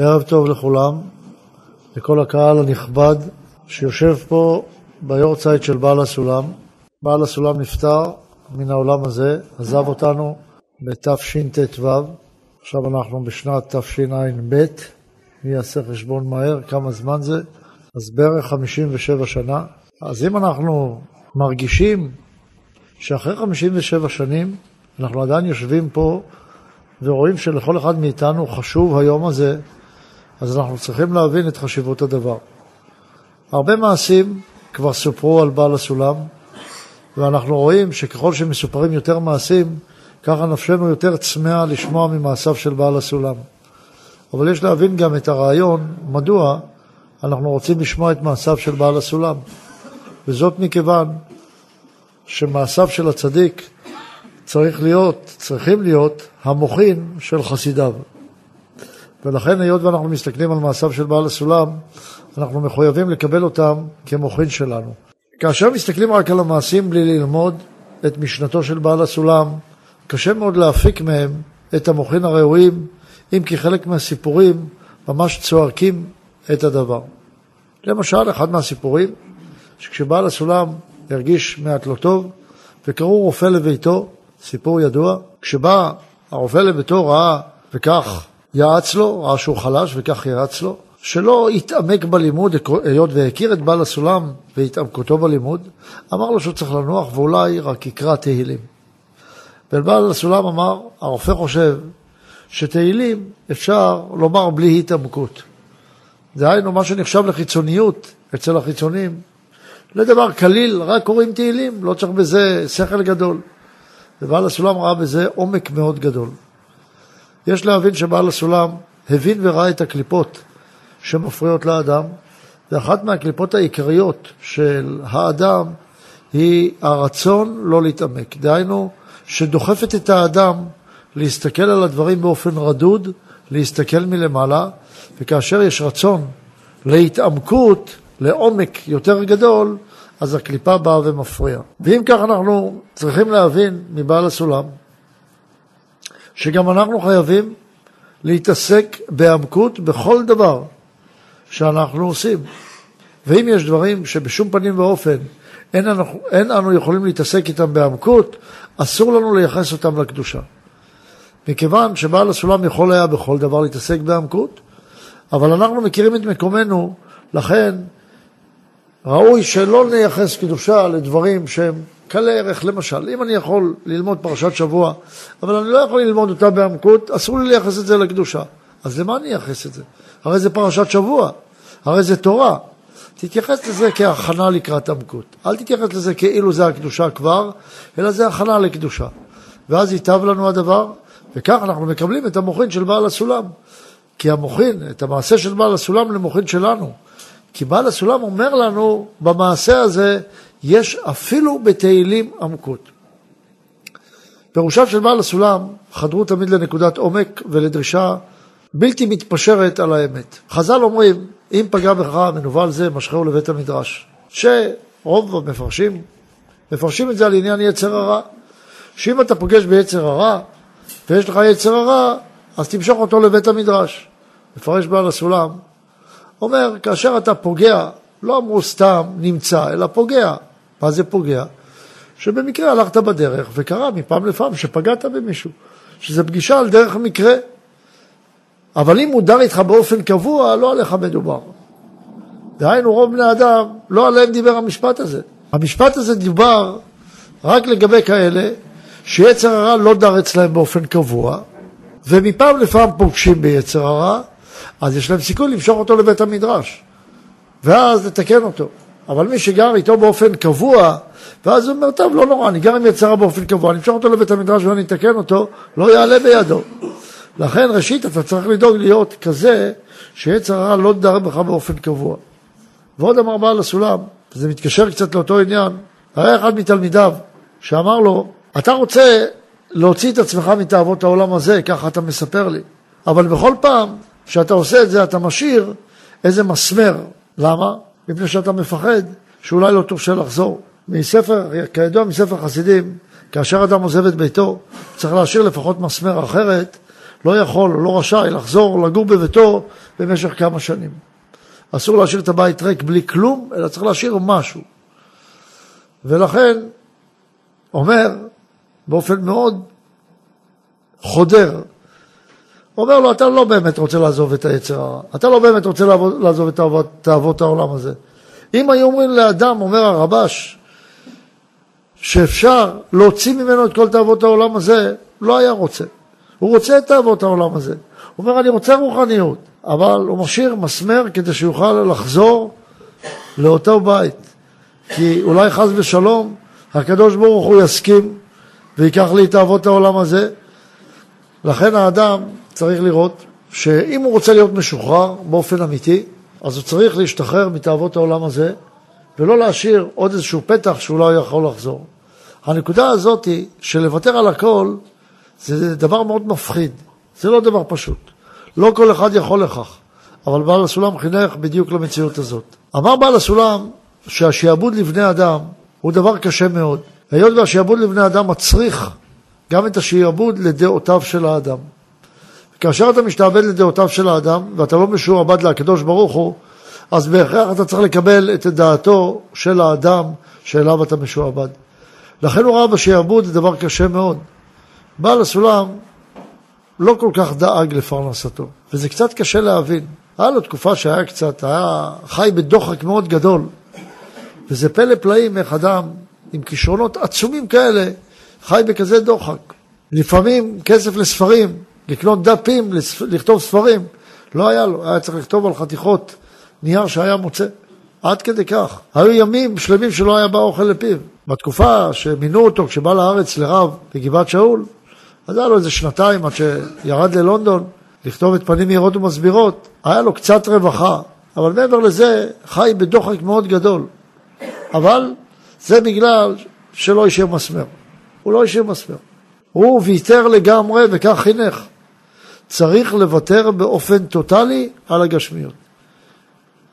ערב טוב לכולם, לכל הקהל הנכבד שיושב פה ביורצייט של בעל הסולם. בעל הסולם נפטר מן העולם הזה, עזב אותנו בתשט"ו, עכשיו אנחנו בשנת תשע"ב, מי יעשה חשבון מהר, כמה זמן זה? אז בערך 57 שנה. אז אם אנחנו מרגישים שאחרי 57 שנים אנחנו עדיין יושבים פה ורואים שלכל אחד מאיתנו חשוב היום הזה, אז אנחנו צריכים להבין את חשיבות הדבר. הרבה מעשים כבר סופרו על בעל הסולם, ואנחנו רואים שככל שמסופרים יותר מעשים, ככה נפשנו יותר צמאה לשמוע ממעשיו של בעל הסולם. אבל יש להבין גם את הרעיון, מדוע אנחנו רוצים לשמוע את מעשיו של בעל הסולם. וזאת מכיוון שמעשיו של הצדיק צריך להיות, צריכים להיות המוחין של חסידיו. ולכן היות ואנחנו מסתכלים על מעשיו של בעל הסולם, אנחנו מחויבים לקבל אותם כמוחין שלנו. כאשר מסתכלים רק על המעשים בלי ללמוד את משנתו של בעל הסולם, קשה מאוד להפיק מהם את המוחין הראויים, אם כי חלק מהסיפורים ממש צועקים את הדבר. למשל, אחד מהסיפורים, שכשבעל הסולם הרגיש מעט לא טוב, וקראו רופא לביתו, סיפור ידוע, כשבא הרופא לביתו ראה וכך יעץ לו, ראה שהוא חלש וכך יעץ לו, שלא יתעמק בלימוד, היות והכיר את בעל הסולם והתעמקותו בלימוד, אמר לו שהוא צריך לנוח ואולי רק יקרא תהילים. ובעל הסולם אמר, הרופא חושב שתהילים אפשר לומר בלי התעמקות. דהיינו, מה שנחשב לחיצוניות אצל החיצונים, לדבר קליל, רק קוראים תהילים, לא צריך בזה שכל גדול. ובעל הסולם ראה בזה עומק מאוד גדול. יש להבין שבעל הסולם הבין וראה את הקליפות שמפריעות לאדם, ואחת מהקליפות העיקריות של האדם היא הרצון לא להתעמק. דהיינו, שדוחפת את האדם להסתכל על הדברים באופן רדוד, להסתכל מלמעלה, וכאשר יש רצון להתעמקות, לעומק יותר גדול, אז הקליפה באה ומפריעה. ואם כך אנחנו צריכים להבין מבעל הסולם, שגם אנחנו חייבים להתעסק בעמקות בכל דבר שאנחנו עושים. ואם יש דברים שבשום פנים ואופן אין, אנחנו, אין אנו יכולים להתעסק איתם בעמקות, אסור לנו לייחס אותם לקדושה. מכיוון שבעל הסולם יכול היה בכל דבר להתעסק בעמקות, אבל אנחנו מכירים את מקומנו, לכן ראוי שלא נייחס קדושה לדברים שהם קלי ערך. למשל, אם אני יכול ללמוד פרשת שבוע, אבל אני לא יכול ללמוד אותה בעמקות, אסור לי לייחס את זה לקדושה. אז למה אני אייחס את זה? הרי זה פרשת שבוע, הרי זה תורה. תתייחס לזה כהכנה לקראת עמקות. אל תתייחס לזה כאילו זה הקדושה כבר, אלא זה הכנה לקדושה. ואז ייטב לנו הדבר, וכך אנחנו מקבלים את המוחין של בעל הסולם. כי המוחין, את המעשה של בעל הסולם למוחין שלנו. כי בעל הסולם אומר לנו, במעשה הזה יש אפילו בתהילים עמקות. פירושיו של בעל הסולם חדרו תמיד לנקודת עומק ולדרישה בלתי מתפשרת על האמת. חז"ל אומרים, אם פגע בך מנוול זה, משכהו לבית המדרש. שרוב המפרשים מפרשים את זה על עניין יצר הרע. שאם אתה פוגש ביצר הרע ויש לך יצר הרע, אז תמשוך אותו לבית המדרש. מפרש בעל הסולם, אומר, כאשר אתה פוגע, לא אמרו סתם נמצא, אלא פוגע. מה זה פוגע? שבמקרה הלכת בדרך וקרה מפעם לפעם שפגעת במישהו, שזה פגישה על דרך מקרה. אבל אם מודר איתך באופן קבוע, לא עליך מדובר. דהיינו, רוב בני אדם, לא עליהם דיבר המשפט הזה. המשפט הזה דיבר רק לגבי כאלה שיצר הרע לא דר אצלהם באופן קבוע, ומפעם לפעם פוגשים ביצר הרע, אז יש להם סיכוי למשוך אותו לבית המדרש, ואז לתקן אותו. אבל מי שגר איתו באופן קבוע, ואז הוא אומר, טוב, לא נורא, אני גר עם יצרה באופן קבוע, אני אמשוך אותו לבית המדרש ואני אתקן אותו, לא יעלה בידו. לכן ראשית אתה צריך לדאוג להיות כזה שיצר הרע לא דר בך באופן קבוע. ועוד אמר בעל הסולם, וזה מתקשר קצת לאותו עניין, היה אחד מתלמידיו שאמר לו, אתה רוצה להוציא את עצמך מתאוות העולם הזה, ככה אתה מספר לי, אבל בכל פעם שאתה עושה את זה אתה משאיר איזה מסמר. למה? מפני שאתה מפחד שאולי לא תורשה לחזור. מספר, כידוע מספר חסידים, כאשר אדם עוזב את ביתו, צריך להשאיר לפחות מסמר אחרת, לא יכול לא רשאי לחזור לגור בביתו במשך כמה שנים. אסור להשאיר את הבית ריק בלי כלום, אלא צריך להשאיר משהו. ולכן, אומר באופן מאוד חודר, אומר לו, אתה לא באמת רוצה לעזוב את היצר הרע, אתה לא באמת רוצה לעזוב את תאוות העולם הזה. אם היו אומרים לאדם, אומר הרבש, שאפשר להוציא ממנו את כל תאוות העולם הזה, לא היה רוצה. הוא רוצה את תאוות העולם הזה. הוא אומר, אני רוצה רוחניות, אבל הוא משאיר מסמר כדי שיוכל לחזור לאותו בית. כי אולי חס ושלום, הקדוש ברוך הוא יסכים ויקח לי את תאוות העולם הזה. לכן האדם צריך לראות שאם הוא רוצה להיות משוחרר באופן אמיתי, אז הוא צריך להשתחרר מתאוות העולם הזה ולא להשאיר עוד איזשהו פתח שאולי הוא יכול לחזור. הנקודה הזאת היא שלוותר על הכל זה דבר מאוד מפחיד, זה לא דבר פשוט. לא כל אחד יכול לכך, אבל בעל הסולם חינך בדיוק למציאות הזאת. אמר בעל הסולם שהשעבוד לבני אדם הוא דבר קשה מאוד. היות והשעבוד לבני אדם מצריך גם את השעבוד לדעותיו של האדם. כאשר אתה משתעבד לדעותיו של האדם ואתה לא משועבד לקדוש ברוך הוא, אז בהכרח אתה צריך לקבל את דעתו של האדם שאליו אתה משועבד. לכן הוא ראה בשעבוד זה דבר קשה מאוד. בעל הסולם לא כל כך דאג לפרנסתו, וזה קצת קשה להבין. היה לו תקופה שהיה קצת, היה חי בדוחק מאוד גדול, וזה פלא פלאים איך אדם עם כישרונות עצומים כאלה חי בכזה דוחק. לפעמים כסף לספרים, לקנות דפים, לכתוב ספרים, לא היה לו, היה צריך לכתוב על חתיכות נייר שהיה מוצא. עד כדי כך. היו ימים שלמים שלא היה בא אוכל לפיו. בתקופה שמינו אותו כשבא לארץ לרב בגבעת שאול, אז היה לו איזה שנתיים עד שירד ללונדון לכתוב את פנים מהירות ומסבירות. היה לו קצת רווחה, אבל מעבר לזה חי בדוחק מאוד גדול. אבל זה בגלל שלא השאיר מסמר. הוא לא השאיר מסמר. הוא ויתר לגמרי וכך חינך. צריך לוותר באופן טוטאלי על הגשמיות.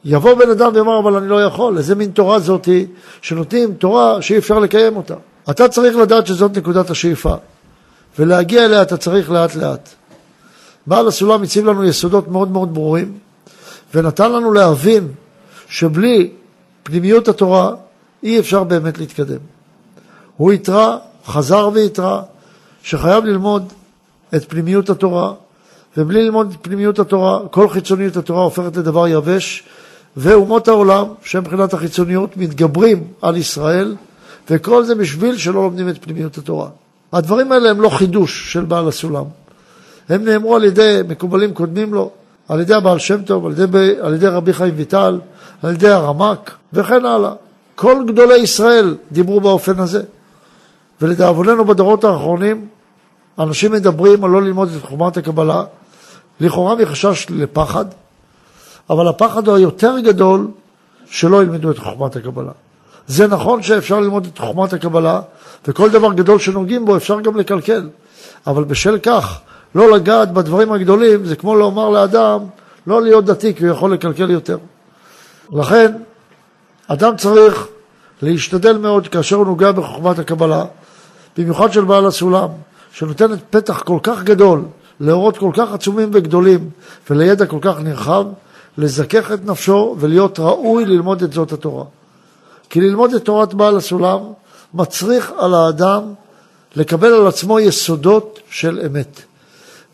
יבוא בן אדם ויאמר, אבל אני לא יכול, איזה מין תורה זאתי, שנותנים תורה שאי אפשר לקיים אותה. אתה צריך לדעת שזאת נקודת השאיפה, ולהגיע אליה אתה צריך לאט לאט. בעל הסולם הציב לנו יסודות מאוד מאוד ברורים, ונתן לנו להבין שבלי פנימיות התורה אי אפשר באמת להתקדם. הוא התרע, חזר והתרע, שחייב ללמוד את פנימיות התורה, ובלי ללמוד את פנימיות התורה, כל חיצוניות התורה הופכת לדבר יבש, ואומות העולם, שהם מבחינת החיצוניות, מתגברים על ישראל, וכל זה בשביל שלא לומדים את פנימיות התורה. הדברים האלה הם לא חידוש של בעל הסולם. הם נאמרו על ידי מקובלים קודמים לו, על ידי הבעל שם טוב, על ידי, על ידי רבי חיים ויטל, על ידי הרמק וכן הלאה. כל גדולי ישראל דיברו באופן הזה. ולדאבוננו בדורות האחרונים, אנשים מדברים על לא ללמוד את חומת הקבלה, לכאורה מחשש לפחד, אבל הפחד הוא היותר גדול שלא ילמדו את חוכמת הקבלה. זה נכון שאפשר ללמוד את חוכמת הקבלה, וכל דבר גדול שנוגעים בו אפשר גם לקלקל, אבל בשל כך, לא לגעת בדברים הגדולים זה כמו לומר לאדם לא להיות דתי כי הוא יכול לקלקל יותר. לכן, אדם צריך להשתדל מאוד כאשר הוא נוגע בחוכמת הקבלה, במיוחד של בעל הסולם, שנותנת פתח כל כך גדול לאורות כל כך עצומים וגדולים ולידע כל כך נרחב, לזכך את נפשו ולהיות ראוי ללמוד את זאת התורה. כי ללמוד את תורת בעל הסולם מצריך על האדם לקבל על עצמו יסודות של אמת.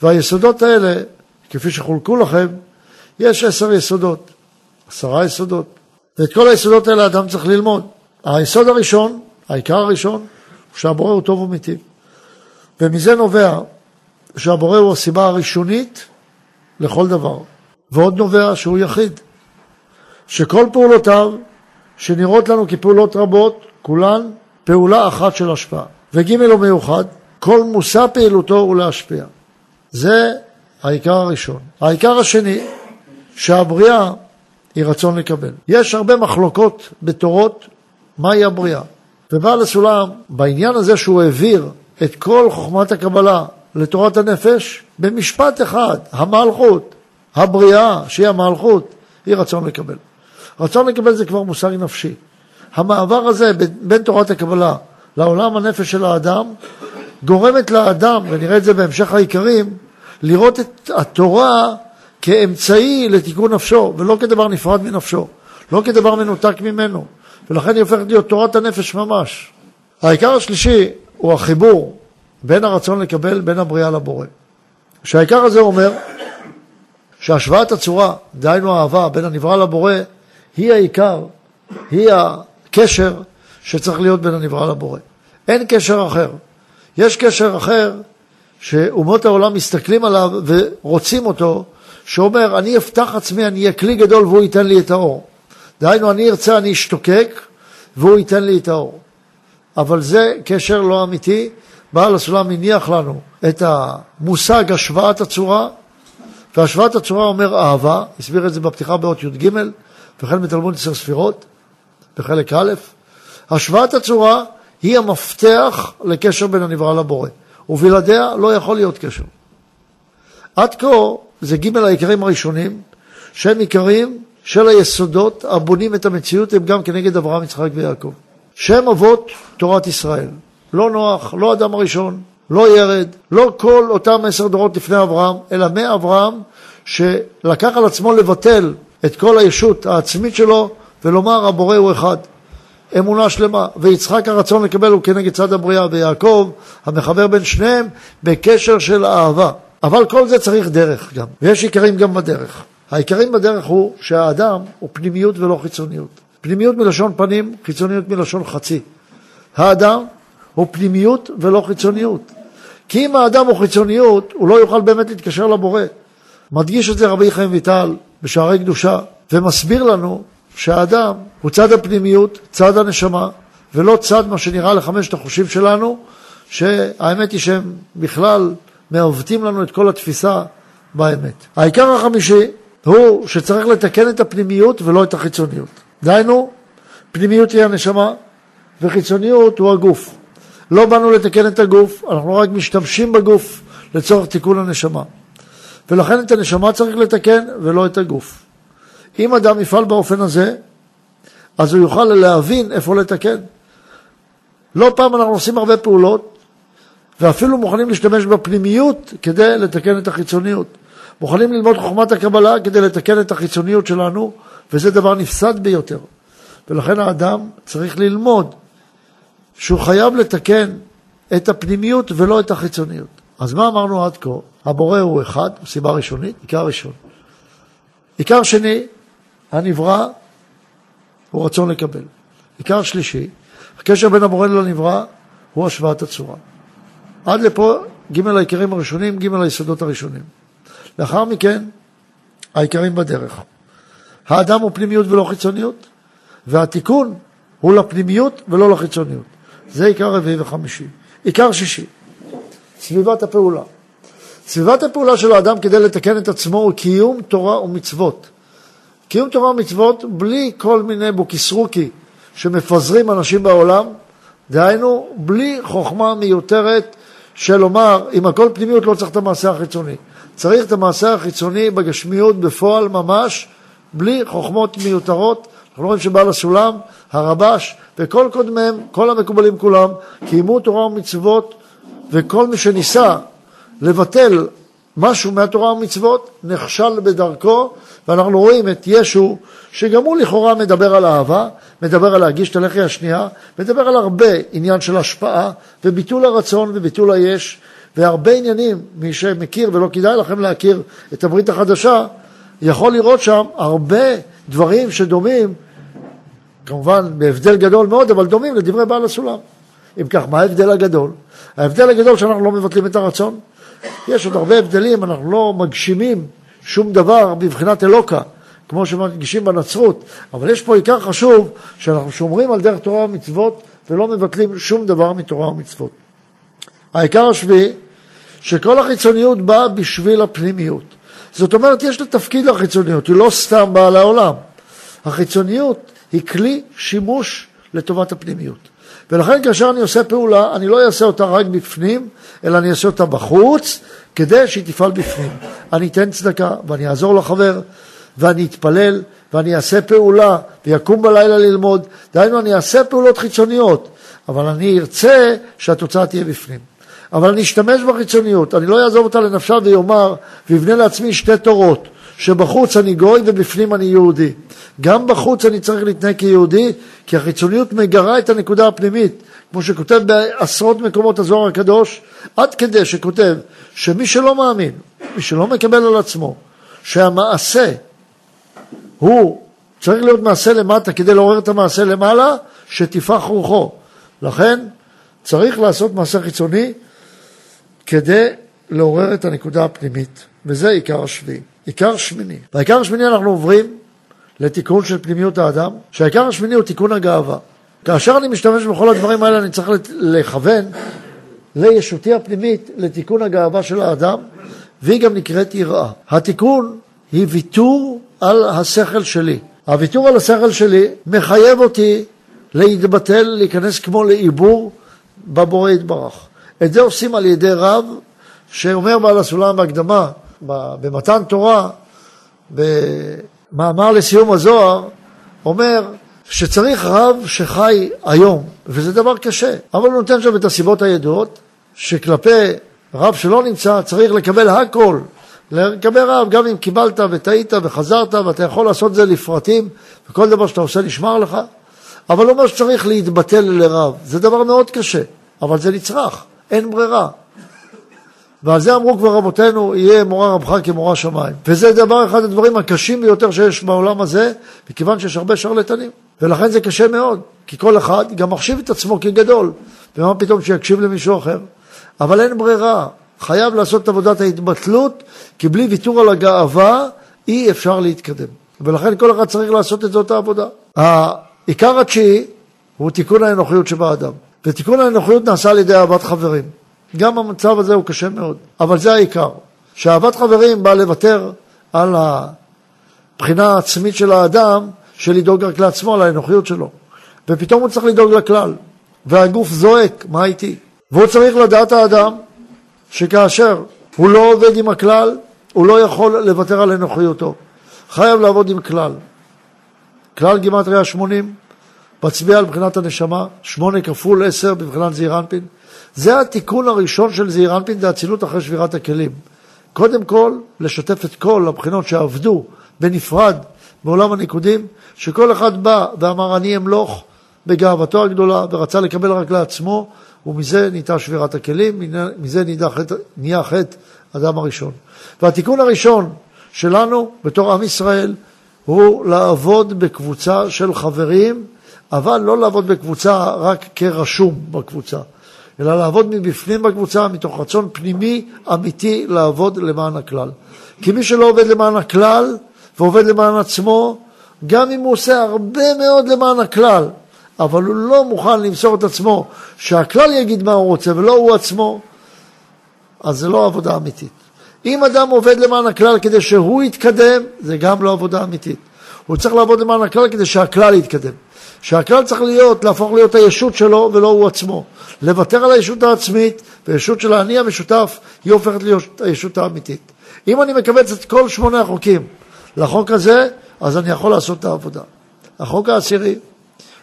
והיסודות האלה, כפי שחולקו לכם, יש עשר יסודות, עשרה יסודות. ואת כל היסודות האלה האדם צריך ללמוד. היסוד הראשון, העיקר הראשון, הוא שהבורא הוא טוב ומיטיב. ומזה נובע שהבורא הוא הסיבה הראשונית לכל דבר. ועוד נובע שהוא יחיד. שכל פעולותיו, שנראות לנו כפעולות רבות, כולן פעולה אחת של השפעה. וג' הוא מיוחד, כל מושא פעילותו הוא להשפיע. זה העיקר הראשון. העיקר השני, שהבריאה היא רצון לקבל. יש הרבה מחלוקות בתורות מהי הבריאה. ובעל הסולם, בעניין הזה שהוא העביר את כל חוכמת הקבלה לתורת הנפש, במשפט אחד, המלכות, הבריאה, שהיא המלכות, היא רצון לקבל. רצון לקבל זה כבר מושג נפשי. המעבר הזה בין תורת הקבלה לעולם הנפש של האדם, גורמת לאדם, ונראה את זה בהמשך העיקרים, לראות את התורה כאמצעי לתיקון נפשו, ולא כדבר נפרד מנפשו, לא כדבר מנותק ממנו, ולכן היא הופכת להיות תורת הנפש ממש. העיקר השלישי הוא החיבור בין הרצון לקבל בין הבריאה לבורא. שהעיקר הזה אומר שהשוואת הצורה, דהיינו האהבה בין הנברא לבורא, היא העיקר, היא הקשר שצריך להיות בין הנברא לבורא. אין קשר אחר. יש קשר אחר שאומות העולם מסתכלים עליו ורוצים אותו, שאומר, אני אפתח עצמי, אני אהיה כלי גדול והוא ייתן לי את האור. דהיינו, אני ארצה, אני אשתוקק והוא ייתן לי את האור. אבל זה קשר לא אמיתי. בעל הסולם הניח לנו את המושג השוואת הצורה, והשוואת הצורה אומר אהבה, הסביר את זה בפתיחה באות י"ג, וכן בתלמוד עשר ספירות, בחלק א', השוואת הצורה היא המפתח לקשר בין הנברא לבורא, ובלעדיה לא יכול להיות קשר. עד כה זה ג' העיקרים הראשונים, שהם עיקרים של היסודות הבונים את המציאות, הם גם כנגד אברהם, יצחק ויעקב. שהם אבות תורת ישראל. לא נוח, לא אדם הראשון, לא ירד, לא כל אותם עשר דורות לפני אברהם, אלא מאברהם שלקח על עצמו לבטל את כל הישות העצמית שלו ולומר הבורא הוא אחד. אמונה שלמה, ויצחק הרצון לקבל הוא כנגד צד הבריאה, ויעקב המחבר בין שניהם בקשר של אהבה. אבל כל זה צריך דרך גם, ויש עיקרים גם בדרך. העיקרים בדרך הוא שהאדם הוא פנימיות ולא חיצוניות. פנימיות מלשון פנים, חיצוניות מלשון חצי. האדם הוא פנימיות ולא חיצוניות. כי אם האדם הוא חיצוניות, הוא לא יוכל באמת להתקשר לבורא. מדגיש את זה רבי חיים ויטל בשערי קדושה, ומסביר לנו שהאדם הוא צד הפנימיות, צד הנשמה, ולא צד מה שנראה לחמשת החושים שלנו, שהאמת היא שהם בכלל מעוותים לנו את כל התפיסה באמת. העיקר החמישי הוא שצריך לתקן את הפנימיות ולא את החיצוניות. דהיינו, פנימיות היא הנשמה וחיצוניות הוא הגוף. לא באנו לתקן את הגוף, אנחנו רק משתמשים בגוף לצורך תיקון הנשמה. ולכן את הנשמה צריך לתקן ולא את הגוף. אם אדם יפעל באופן הזה, אז הוא יוכל להבין איפה לתקן. לא פעם אנחנו עושים הרבה פעולות, ואפילו מוכנים להשתמש בפנימיות כדי לתקן את החיצוניות. מוכנים ללמוד חוכמת הקבלה כדי לתקן את החיצוניות שלנו, וזה דבר נפסד ביותר. ולכן האדם צריך ללמוד שהוא חייב לתקן את הפנימיות ולא את החיצוניות. אז מה אמרנו עד כה? הבורא הוא אחד, סיבה ראשונית, עיקר ראשון. עיקר שני, הנברא הוא רצון לקבל. עיקר שלישי, הקשר בין הבורא לנברא הוא השוואת הצורה. עד לפה ג' העיקרים הראשונים, ג' היסודות הראשונים. לאחר מכן, העיקרים בדרך. האדם הוא פנימיות ולא חיצוניות, והתיקון הוא לפנימיות ולא לחיצוניות. זה עיקר רביעי וחמישי. עיקר שישי, סביבת הפעולה. סביבת הפעולה של האדם כדי לתקן את עצמו הוא קיום תורה ומצוות. קיום תורה ומצוות בלי כל מיני בוקיסרוקי שמפזרים אנשים בעולם, דהיינו בלי חוכמה מיותרת של לומר, אם הכל פנימיות לא צריך את המעשה החיצוני. צריך את המעשה החיצוני בגשמיות בפועל ממש, בלי חוכמות מיותרות. אנחנו רואים שבעל הסולם, הרבש וכל קודמיהם, כל המקובלים כולם, קיימו תורה ומצוות, וכל מי שניסה לבטל משהו מהתורה ומצוות, נכשל בדרכו, ואנחנו רואים את ישו, שגם הוא לכאורה מדבר על אהבה, מדבר על להגיש את הלחי השנייה, מדבר על הרבה עניין של השפעה, וביטול הרצון וביטול היש, והרבה עניינים, מי שמכיר ולא כדאי לכם להכיר את הברית החדשה, יכול לראות שם הרבה דברים שדומים, כמובן בהבדל גדול מאוד, אבל דומים לדברי בעל הסולם. אם כך, מה ההבדל הגדול? ההבדל הגדול שאנחנו לא מבטלים את הרצון. יש עוד הרבה הבדלים, אנחנו לא מגשימים שום דבר בבחינת אלוקה, כמו שמדגישים בנצרות, אבל יש פה עיקר חשוב שאנחנו שומרים על דרך תורה ומצוות ולא מבטלים שום דבר מתורה ומצוות. העיקר השביעי, שכל החיצוניות באה בשביל הפנימיות. זאת אומרת, יש לה תפקיד לחיצוניות, היא לא סתם באה לעולם. החיצוניות היא כלי שימוש לטובת הפנימיות. ולכן כאשר אני עושה פעולה, אני לא אעשה אותה רק בפנים, אלא אני אעשה אותה בחוץ, כדי שהיא תפעל בפנים. אני אתן צדקה, ואני אעזור לחבר, ואני אתפלל, ואני אעשה פעולה, ויקום בלילה ללמוד. דהיינו, אני אעשה פעולות חיצוניות, אבל אני ארצה שהתוצאה תהיה בפנים. אבל אני אשתמש בחיצוניות, אני לא אעזוב אותה לנפשה ויאמר ויבנה לעצמי שתי תורות, שבחוץ אני גוי ובפנים אני יהודי. גם בחוץ אני צריך להתנהג כיהודי, כי החיצוניות מגרה את הנקודה הפנימית, כמו שכותב בעשרות מקומות הזוהר הקדוש, עד כדי שכותב שמי שלא מאמין, מי שלא מקבל על עצמו, שהמעשה הוא צריך להיות מעשה למטה כדי לעורר את המעשה למעלה, שתפח רוחו. לכן צריך לעשות מעשה חיצוני כדי לעורר את הנקודה הפנימית, וזה עיקר השביעי. עיקר שמיני. בעיקר השמיני אנחנו עוברים לתיקון של פנימיות האדם, שהעיקר השמיני הוא תיקון הגאווה. כאשר אני משתמש בכל הדברים האלה אני צריך לכוון לישותי הפנימית, לתיקון הגאווה של האדם, והיא גם נקראת יראה. התיקון היא ויתור על השכל שלי. הוויתור על השכל שלי מחייב אותי להתבטל, להיכנס כמו לעיבור בבורא יתברך. את זה עושים על ידי רב שאומר בעל הסולם בהקדמה, במתן תורה, במאמר לסיום הזוהר, אומר שצריך רב שחי היום, וזה דבר קשה, אבל הוא נותן שם את הסיבות הידועות, שכלפי רב שלא נמצא צריך לקבל הכל, לקבל רב, גם אם קיבלת וטעית וחזרת, ואתה יכול לעשות את זה לפרטים, וכל דבר שאתה עושה נשמר לך, אבל הוא אומר שצריך להתבטל לרב, זה דבר מאוד קשה, אבל זה נצרך, אין ברירה. ועל זה אמרו כבר רבותינו, יהיה מורה רבך כמורה שמיים. וזה דבר אחד הדברים הקשים ביותר שיש בעולם הזה, מכיוון שיש הרבה שרלטנים. ולכן זה קשה מאוד, כי כל אחד גם מחשיב את עצמו כגדול, ומה פתאום שיקשיב למישהו אחר. אבל אין ברירה, חייב לעשות את עבודת ההתבטלות, כי בלי ויתור על הגאווה אי אפשר להתקדם. ולכן כל אחד צריך לעשות את זאת העבודה. העיקר התשיעי הוא תיקון האנוכיות שבאדם. ותיקון האנוכיות נעשה על ידי אהבת חברים. גם המצב הזה הוא קשה מאוד, אבל זה העיקר. שאהבת חברים באה לוותר על הבחינה העצמית של האדם, של לדאוג רק לעצמו, על האנוכיות שלו. ופתאום הוא צריך לדאוג לכלל, והגוף זועק, מה איתי? והוא צריך לדעת האדם שכאשר הוא לא עובד עם הכלל, הוא לא יכול לוותר על אנוכיותו. חייב לעבוד עם כלל. כלל גימטריה 80, מצביע על מבחינת הנשמה, 8 כפול 10 בבחינת זעיר אנפין. זה התיקון הראשון של זעיר אנפין, זה אצילות אחרי שבירת הכלים. קודם כל, לשתף את כל הבחינות שעבדו בנפרד בעולם הניקודים, שכל אחד בא ואמר אני אמלוך בגאוותו הגדולה ורצה לקבל רק לעצמו, ומזה נהייתה שבירת הכלים, מזה נהיה חטא אדם הראשון. והתיקון הראשון שלנו בתור עם ישראל הוא לעבוד בקבוצה של חברים, אבל לא לעבוד בקבוצה רק כרשום בקבוצה, אלא לעבוד מבפנים בקבוצה, מתוך רצון פנימי אמיתי לעבוד למען הכלל. כי מי שלא עובד למען הכלל ועובד למען עצמו, גם אם הוא עושה הרבה מאוד למען הכלל, אבל הוא לא מוכן למסור את עצמו, שהכלל יגיד מה הוא רוצה ולא הוא עצמו, אז זה לא עבודה אמיתית. אם אדם עובד למען הכלל כדי שהוא יתקדם, זה גם לא עבודה אמיתית. הוא צריך לעבוד למען הכלל כדי שהכלל יתקדם. שהכלל צריך להיות, להפוך להיות הישות שלו ולא הוא עצמו. לוותר על הישות העצמית, והישות של האני המשותף היא הופכת להיות הישות האמיתית. אם אני מקבץ את כל שמונה החוקים לחוק הזה, אז אני יכול לעשות את העבודה. החוק העשירי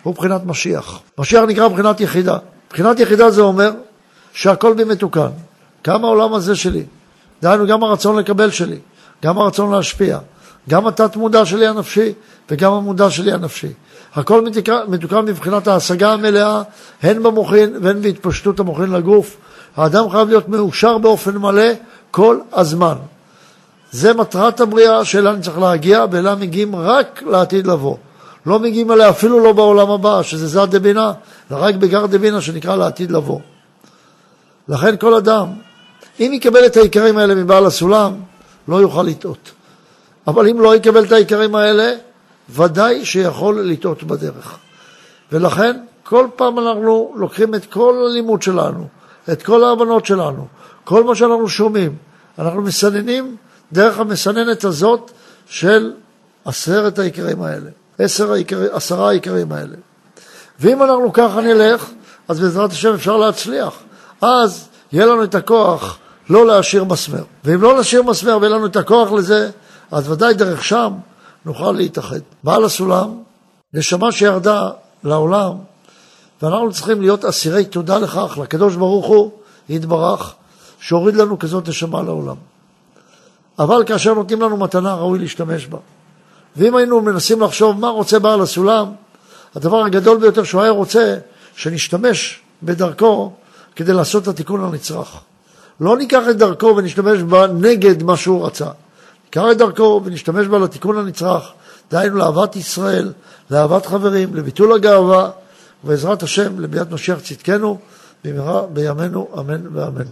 הוא בחינת משיח. משיח נקרא בחינת יחידה. בחינת יחידה זה אומר שהכל בי מתוקן. גם העולם הזה שלי, דהיינו גם הרצון לקבל שלי, גם הרצון להשפיע, גם התת מודע שלי הנפשי וגם המודע שלי הנפשי. הכל מתוקן מבחינת ההשגה המלאה, הן במוחין והן בהתפשטות המוחין לגוף. האדם חייב להיות מאושר באופן מלא כל הזמן. זה מטרת הבריאה שאליה אני צריך להגיע, ואליה מגיעים רק לעתיד לבוא. לא מגיעים אליה אפילו לא בעולם הבא, שזה זד דבינה, אלא רק בגר דבינה שנקרא לעתיד לבוא. לכן כל אדם, אם יקבל את העיקרים האלה מבעל הסולם, לא יוכל לטעות. אבל אם לא יקבל את העיקרים האלה, ודאי שיכול לטעות בדרך. ולכן כל פעם אנחנו לוקחים את כל הלימוד שלנו, את כל ההבנות שלנו, כל מה שאנחנו שומעים, אנחנו מסננים דרך המסננת הזאת של עשרת העיקרים האלה, עשר העיקר, עשרה העיקרים האלה. ואם אנחנו ככה נלך, אז בעזרת השם אפשר להצליח. אז יהיה לנו את הכוח לא להשאיר מסמר. ואם לא נשאיר מסמר ויהיה לנו את הכוח לזה, אז ודאי דרך שם נוכל להתאחד. בעל הסולם, נשמה שירדה לעולם, ואנחנו צריכים להיות אסירי תודה לכך, לקדוש ברוך הוא, יתברך, שהוריד לנו כזאת נשמה לעולם. אבל כאשר נותנים לנו מתנה, ראוי להשתמש בה. ואם היינו מנסים לחשוב מה רוצה בעל הסולם, הדבר הגדול ביותר שהוא היה רוצה, שנשתמש בדרכו כדי לעשות את התיקון הנצרך. לא ניקח את דרכו ונשתמש בה נגד מה שהוא רצה. את דרכו ונשתמש בה לתיקון הנצרך, דהיינו לאהבת ישראל, לאהבת חברים, לביטול הגאווה, ובעזרת השם לביאת משיח צדקנו, במהרה בימינו, אמן ואמן.